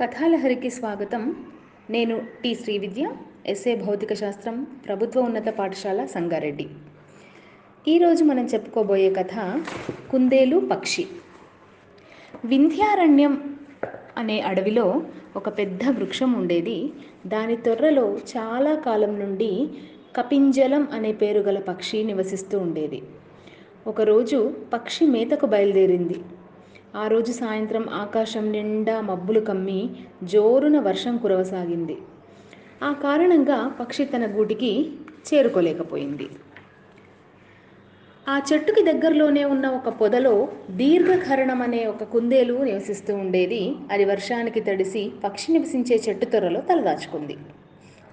కథాలహరికి స్వాగతం. నేను T. Srividya SA భౌతిక శాస్త్రం ప్రభుత్వ ఉన్నత పాఠశాల సంగారెడ్డి. ఈరోజు మనం చెప్పుకోబోయే కథ కుందేలు పక్షి. వింధ్యారణ్యం అనే అడవిలో ఒక పెద్ద వృక్షం ఉండేది. దాని తొర్రలో చాలా కాలం నుండి కపింజలం అనే పేరు గల పక్షి నివసిస్తూ ఉండేది. ఒకరోజు పక్షి మేతకు బయలుదేరింది. ఆ రోజు సాయంత్రం ఆకాశం నిండా మబ్బులు కమ్మి జోరున వర్షం కురవసాగింది. ఆ కారణంగా పక్షి తన గూటికి చేరుకోలేకపోయింది. ఆ చెట్టుకి దగ్గరలోనే ఉన్న ఒక పొదలో దీర్ఘకరణం అనే ఒక కుందేలు నివసిస్తూ ఉండేది. అది వర్షానికి తడిసి పక్షి నివసించే చెట్టు తొర్రలో తలదాచుకుంది.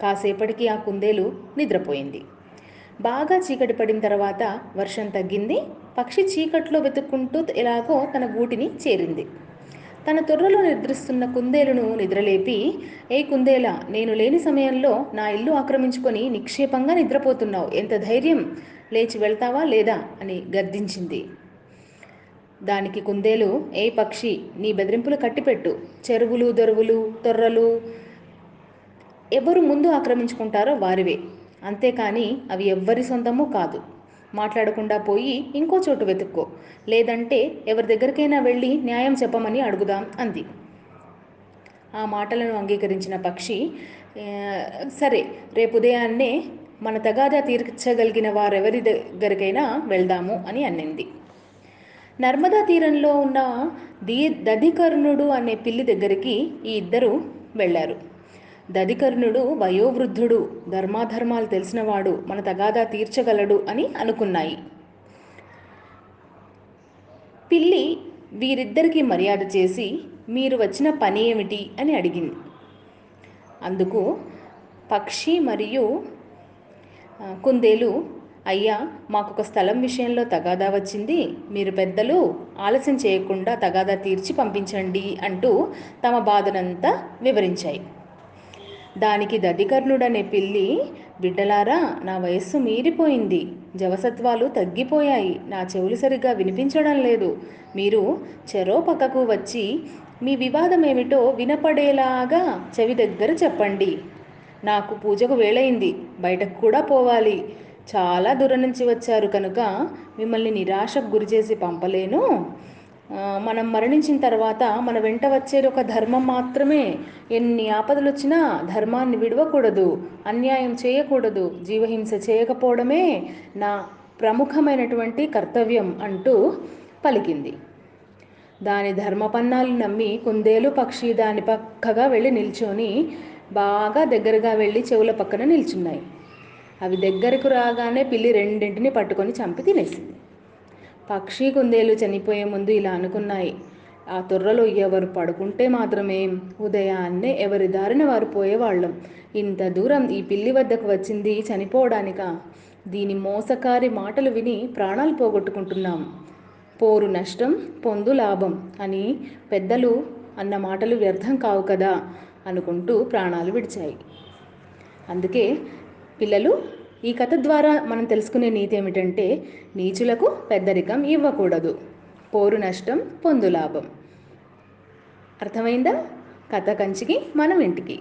కాసేపటికి ఆ కుందేలు నిద్రపోయింది. బాగా చీకటి పడిన తర్వాత వర్షం తగ్గింది. పక్షి చీకట్లో వెతుక్కుంటూ ఎలాగో తన గూటిని చేరింది. తన తొర్రలో నిద్రిస్తున్న కుందేలును నిద్రలేపి ఏ కుందేల నేను లేని సమయంలో నా ఇల్లు ఆక్రమించుకొని నిక్షేపంగా నిద్రపోతున్నావు. ఎంత ధైర్యం! లేచి వెళ్తావా లేదా? అని గర్దించింది దానికి కుందేలు ఏ పక్షి నీ బెదిరింపులు కట్టిపెట్టు. చెరువులు దొరువులు తొర్రలు ఎవరు ముందు ఆక్రమించుకుంటారో వారివే. అంతేకాని అవి ఎవ్వరి సొంతము కాదు. మాట్లాడకుండా పోయి ఇంకో చోటు వెతుక్కో. లేదంటే ఎవరి దగ్గరికైనా వెళ్ళి న్యాయం చెప్పమని అడుగుదాం అంది. ఆ మాటలను అంగీకరించిన పక్షి సరే రేపు ఉదయాన్నే మన తగాదా తీర్చగలిగిన వారెవరి దగ్గరికైనా వెళ్దాము అని అన్నింది. నర్మదా తీరంలో ఉన్న దీ దధికర్ణుడు అనే పిల్లి దగ్గరికి ఈ ఇద్దరు వెళ్ళారు. దధికర్ణుడు వయోవృద్ధుడు ధర్మాధర్మాలు తెలిసినవాడు మన తగాదా తీర్చగలడు అని అనుకున్నాయి. పిల్లి వీరిద్దరికీ మర్యాద చేసి మీరు వచ్చిన పని ఏమిటి? అని అడిగింది. అందుకు పక్షి మరియు కుందేలు అయ్యా మాకొక స్థలం విషయంలో తగాదా వచ్చింది. మీరు పెద్దలు ఆలస్యం చేయకుండా తగాదా తీర్చి పంపించండి అంటూ తమ బాధనంతా వివరించాయి. దానికి దధికర్ణుడనే పిల్లి బిడ్డలారా నా వయస్సు మీరిపోయింది. జవసత్వాలు తగ్గిపోయాయి. నా చెవులు సరిగ్గా వినిపించడం లేదు. మీరు చెరో పక్కకు వచ్చి మీ వివాదం ఏమిటో వినపడేలాగా చెవి దగ్గర చెప్పండి. నాకు పూజకు వేళయింది బయటకు కూడా పోవాలి. చాలా దూరం నుంచి వచ్చారు కనుక మిమ్మల్ని నిరాశకు గురి చేసి పంపలేను. మనం మరణించిన తర్వాత మన వెంట వచ్చే ఒక ధర్మం మాత్రమే. ఎన్ని ఆపదలు వచ్చినా ధర్మాన్ని విడవకూడదు అన్యాయం చేయకూడదు జీవహింస చేయకపోవడమే నా ప్రముఖమైనటువంటి కర్తవ్యం అంటూ పలికింది. దాని ధర్మపన్నాలు నమ్మి కుందేలు పక్షి దాని పక్కగా వెళ్ళి నిల్చొని బాగా దగ్గరగా వెళ్ళి చెవుల పక్కన నిల్చున్నాయి. అవి దగ్గరకు రాగానే పిల్లి రెండింటిని పట్టుకొని చంపి తినేసింది. పక్షి కుందేలు చనిపోయే ముందు ఇలా అనుకున్నాయి. ఆ తొర్రలో ఎవరు పడుకుంటే మాత్రమే ఉదయాన్నే ఎవరి దారిన వారు పోయేవాళ్ళం. ఇంత దూరం ఈ పిల్లి వద్దకు వచ్చింది చనిపోవడానిక? దీని మోసకారి మాటలు విని ప్రాణాలు పోగొట్టుకుంటున్నాం. పోరు నష్టం పొందు లాభం అని పెద్దలు అన్న మాటలు వ్యర్థం కావు కదా అనుకుంటూ ప్రాణాలు విడిచాయి. అందుకే పిల్లలు ఈ కథ ద్వారా మనం తెలుసుకునే నీతి ఏమిటంటే నీచులకు పెద్దరికం ఇవ్వకూడదు. పోరు నష్టం పొందు లాభం. అర్థమైందా? కథ కంచికి మనం ఇంటికి.